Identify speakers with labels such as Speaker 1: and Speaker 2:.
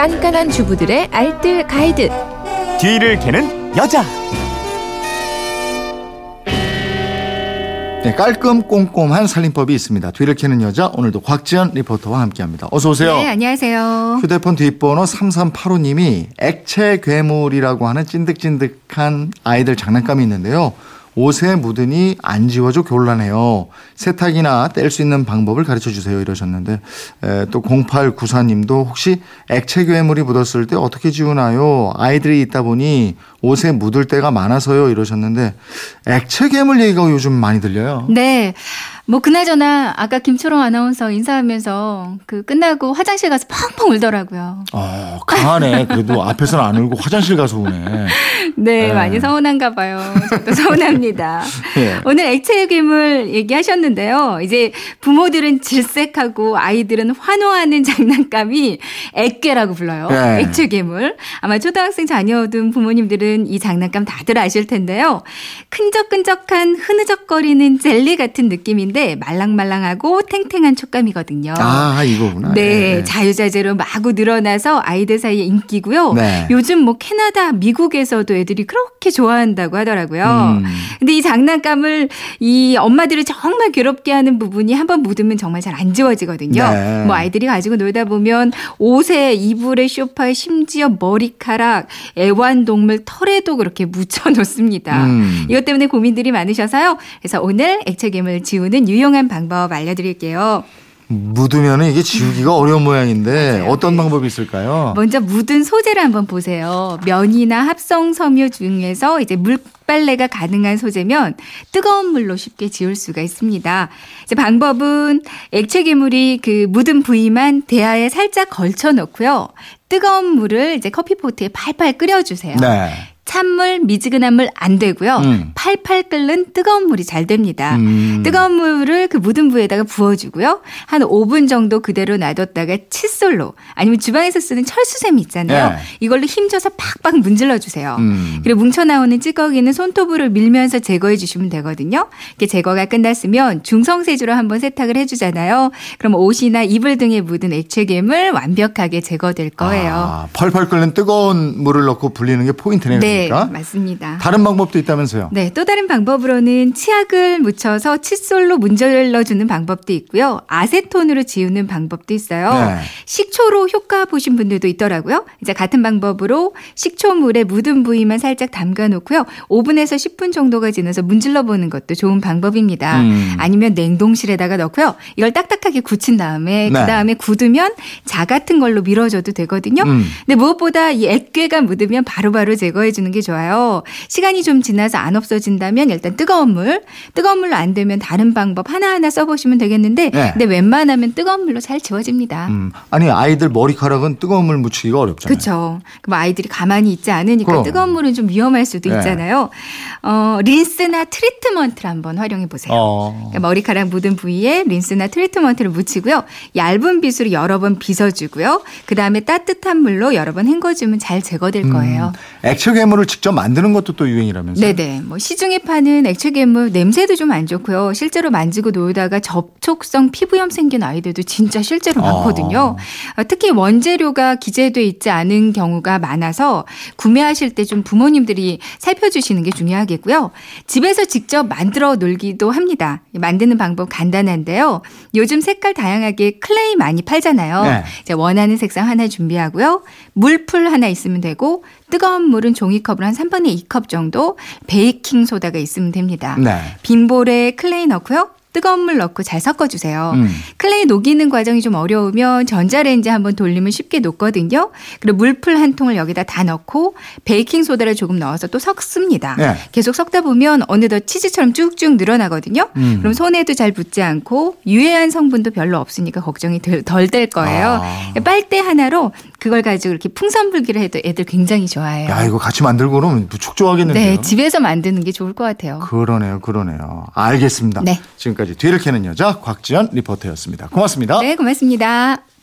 Speaker 1: 깐깐한 주부들의 알뜰 가이드.
Speaker 2: 뒤를 캐는 여자.
Speaker 3: 네, 깔끔 꼼꼼한 살림법이 있습니다. 뒤를 캐는 여자 오늘도 곽지연 리포터와 함께합니다. 어서 오세요.
Speaker 4: 네, 안녕하세요.
Speaker 3: 휴대폰 뒷번호 3385님이 액체 괴물이라고 하는 찐득찐득한 아이들 장난감이 있는데요. 옷에 묻으니 안 지워져 곤란해요. 세탁이나 뗄 수 있는 방법을 가르쳐 주세요. 이러셨는데 에, 또 0894님도 혹시 액체 괴물이 묻었을 때 어떻게 지우나요? 아이들이 있다 보니 옷에 묻을 때가 많아서요. 이러셨는데 액체 괴물 얘기가 요즘 많이 들려요.
Speaker 4: 네. 뭐 그나저나 아까 김초롱 아나운서 인사하면서 그 끝나고 화장실 가서 펑펑 울더라고요.
Speaker 3: 어, 강하네. 그래도 앞에서는 안 울고 화장실 가서 우네.
Speaker 4: 네,
Speaker 3: 네.
Speaker 4: 많이 서운한가 봐요. 저도 서운합니다.
Speaker 3: 예.
Speaker 4: 오늘 액체 괴물 얘기하셨는데요. 이제 부모들은 질색하고 아이들은 환호하는 장난감이 액괴라고 불러요.
Speaker 3: 네.
Speaker 4: 액체 괴물. 아마 초등학생 자녀 둔 부모님들은 이 장난감 다들 아실 텐데요. 끈적끈적한 흐느적거리는 젤리 같은 느낌인데 말랑말랑하고 탱탱한 촉감이거든요.
Speaker 3: 아, 이거구나.
Speaker 4: 네,
Speaker 3: 예.
Speaker 4: 자유자재로 마구 늘어나서 아이들 사이에 인기고요.
Speaker 3: 네.
Speaker 4: 요즘 뭐 캐나다, 미국에서도 애들이 그렇게 좋아한다고 하더라고요.
Speaker 3: 음.
Speaker 4: 근데 이 장난감을 이 엄마들을 정말 괴롭게 하는 부분이 한번 묻으면 정말 잘 안 지워지거든요.
Speaker 3: 네.
Speaker 4: 뭐 아이들이 가지고 놀다 보면 옷에, 이불에, 쇼파에 심지어 머리카락, 애완동물 털 에도 그렇게 묻혀 놓습니다.
Speaker 3: 음.
Speaker 4: 이것 때문에 고민들이 많으셔서요. 그래서 오늘 액체괴물 지우는 유용한 방법 알려드릴게요.
Speaker 3: 묻으면 이게 지우기가 어려운 모양인데
Speaker 4: 맞아요.
Speaker 3: 어떤
Speaker 4: 네.
Speaker 3: 방법이 있을까요?
Speaker 4: 먼저 묻은 소재를 한번 보세요. 면이나 합성 섬유 중에서 이제 물빨래가 가능한 소재면 뜨거운 물로 쉽게 지울 수가 있습니다. 이제 방법은 액체 괴물이 그 묻은 부위만 대야에 살짝 걸쳐 놓고요. 뜨거운 물을 이제 커피포트에 팔팔 끓여 주세요.
Speaker 3: 네.
Speaker 4: 찬물, 미지근한 물 안 되고요.
Speaker 3: 음.
Speaker 4: 팔팔 끓는 뜨거운 물이 잘 됩니다.
Speaker 3: 음.
Speaker 4: 뜨거운 물을 그 묻은 부에다가 부어주고요. 한 5분 정도 그대로 놔뒀다가 칫솔로 아니면 주방에서 쓰는 철수샘 있잖아요.
Speaker 3: 네.
Speaker 4: 이걸로 힘줘서 팍팍 문질러 주세요.
Speaker 3: 음.
Speaker 4: 그리고 뭉쳐 나오는 찌꺼기는 손톱으로 밀면서 제거해 주시면 되거든요. 이렇게 제거가 끝났으면 중성세제로 한번 세탁을 해주잖아요. 그럼 옷이나 이불 등에 묻은 액체괴물 완벽하게 제거될 거예요.
Speaker 3: 아, 펄펄 끓는 뜨거운 물을 넣고 불리는 게 포인트네요.
Speaker 4: 네,
Speaker 3: 그러니까.
Speaker 4: 맞습니다.
Speaker 3: 다른 방법도 있다면서요?
Speaker 4: 네, 또 다른 방법으로는 치약을 묻혀서 칫솔로 문질러 주는 방법도 있고요. 아세톤으로 지우는 방법도 있어요.
Speaker 3: 네.
Speaker 4: 식초로 효과 보신 분들도 있더라고요. 이제 같은 방법으로 식초물에 묻은 부위만 살짝 담가 놓고요. 5분에서 10분 정도가 지나서 문질러 보는 것도 좋은 방법입니다.
Speaker 3: 음.
Speaker 4: 아니면 냉동실에다가 넣고요. 이걸 딱딱하게 굳힌 다음에
Speaker 3: 네.
Speaker 4: 그다음에 굳으면 자 같은 걸로 밀어줘도 되거든요.
Speaker 3: 음.
Speaker 4: 근데 무엇보다 이 액괴가 묻으면 바로바로 제거해 주는 게 좋아요. 시간이 좀 지나서 안 없어진다면 일단 뜨거운 물, 뜨거운 물로 안 되면 다른 방법 하나하나 써보시면 되겠는데,
Speaker 3: 네.
Speaker 4: 근데 웬만하면 뜨거운 물로 잘 지워집니다.
Speaker 3: 음. 아니 아이들 머리카락은 뜨거운 물 묻히기가 어렵잖아요.
Speaker 4: 그렇죠. 그럼 아이들이 가만히 있지 않으니까
Speaker 3: 그럼.
Speaker 4: 뜨거운 물은 좀 위험할 수도
Speaker 3: 네.
Speaker 4: 있잖아요. 어, 린스나 트리트먼트를 한번 활용해 보세요.
Speaker 3: 어.
Speaker 4: 그러니까 머리카락 묻은 부위에 린스나 트리트먼트를 묻히고요. 얇은 빗으로 여러 번 빗어주고요. 그 다음에 따뜻한 물로 여러 번 헹궈주면 잘 제거될 거예요.
Speaker 3: 음. 액체 괴물을 직접 만드는 것도 또 유행이라면서요?
Speaker 4: 네네. 뭐 시중에 파는 액체 괴물 냄새도 좀 안 좋고요. 실제로 만지고 놀다가 접촉성 피부염 생긴 아이들도 진짜 실제로
Speaker 3: 아.
Speaker 4: 많거든요. 어, 특히 원재료가 기재돼 있지 않은 경우가 많아서 구매하실 때 좀 부모님들이 살펴주시는 게 중요하겠고요. 집에서 직접 만들어 놀기도 합니다. 만드는 방법 간단한데요. 요즘 색깔 다양하게 클레이 많이 팔잖아요.
Speaker 3: 네.
Speaker 4: 원하는 색상 하나 준비하고요. 물풀 하나 있으면 되고 뜨거운 물은 종이 컵으로 한 3분의 2컵 정도 베이킹 소다가 있으면 됩니다.
Speaker 3: 네.
Speaker 4: 빈 볼에 클레이 넣고요. 뜨거운 물 넣고 잘 섞어주세요.
Speaker 3: 음.
Speaker 4: 클레이 녹이는 과정이 좀 어려우면 전자레인지 한번 돌리면 쉽게 녹거든요. 그리고 물풀 한 통을 여기다 다 넣고 베이킹 소다를 조금 넣어서 또 섞습니다.
Speaker 3: 네.
Speaker 4: 계속 섞다 보면 어느덧 치즈처럼 쭉쭉 늘어나거든요.
Speaker 3: 음.
Speaker 4: 그럼 손에도 잘 붙지 않고 유해한 성분도 별로 없으니까 걱정이 덜 될 거예요.
Speaker 3: 아.
Speaker 4: 빨대 하나로 그걸 가지고 이렇게 풍선 불기를 해도 애들 굉장히 좋아해요.
Speaker 3: 야 이거 같이 만들고 그러면 무척 좋아하겠는데요.
Speaker 4: 네, 집에서 만드는 게 좋을 것 같아요.
Speaker 3: 그러네요, 그러네요. 알겠습니다.
Speaker 4: 네.
Speaker 3: 지금까지 뒤를 캐는 여자 곽지연 리포터였습니다. 고맙습니다.
Speaker 4: 네, 고맙습니다.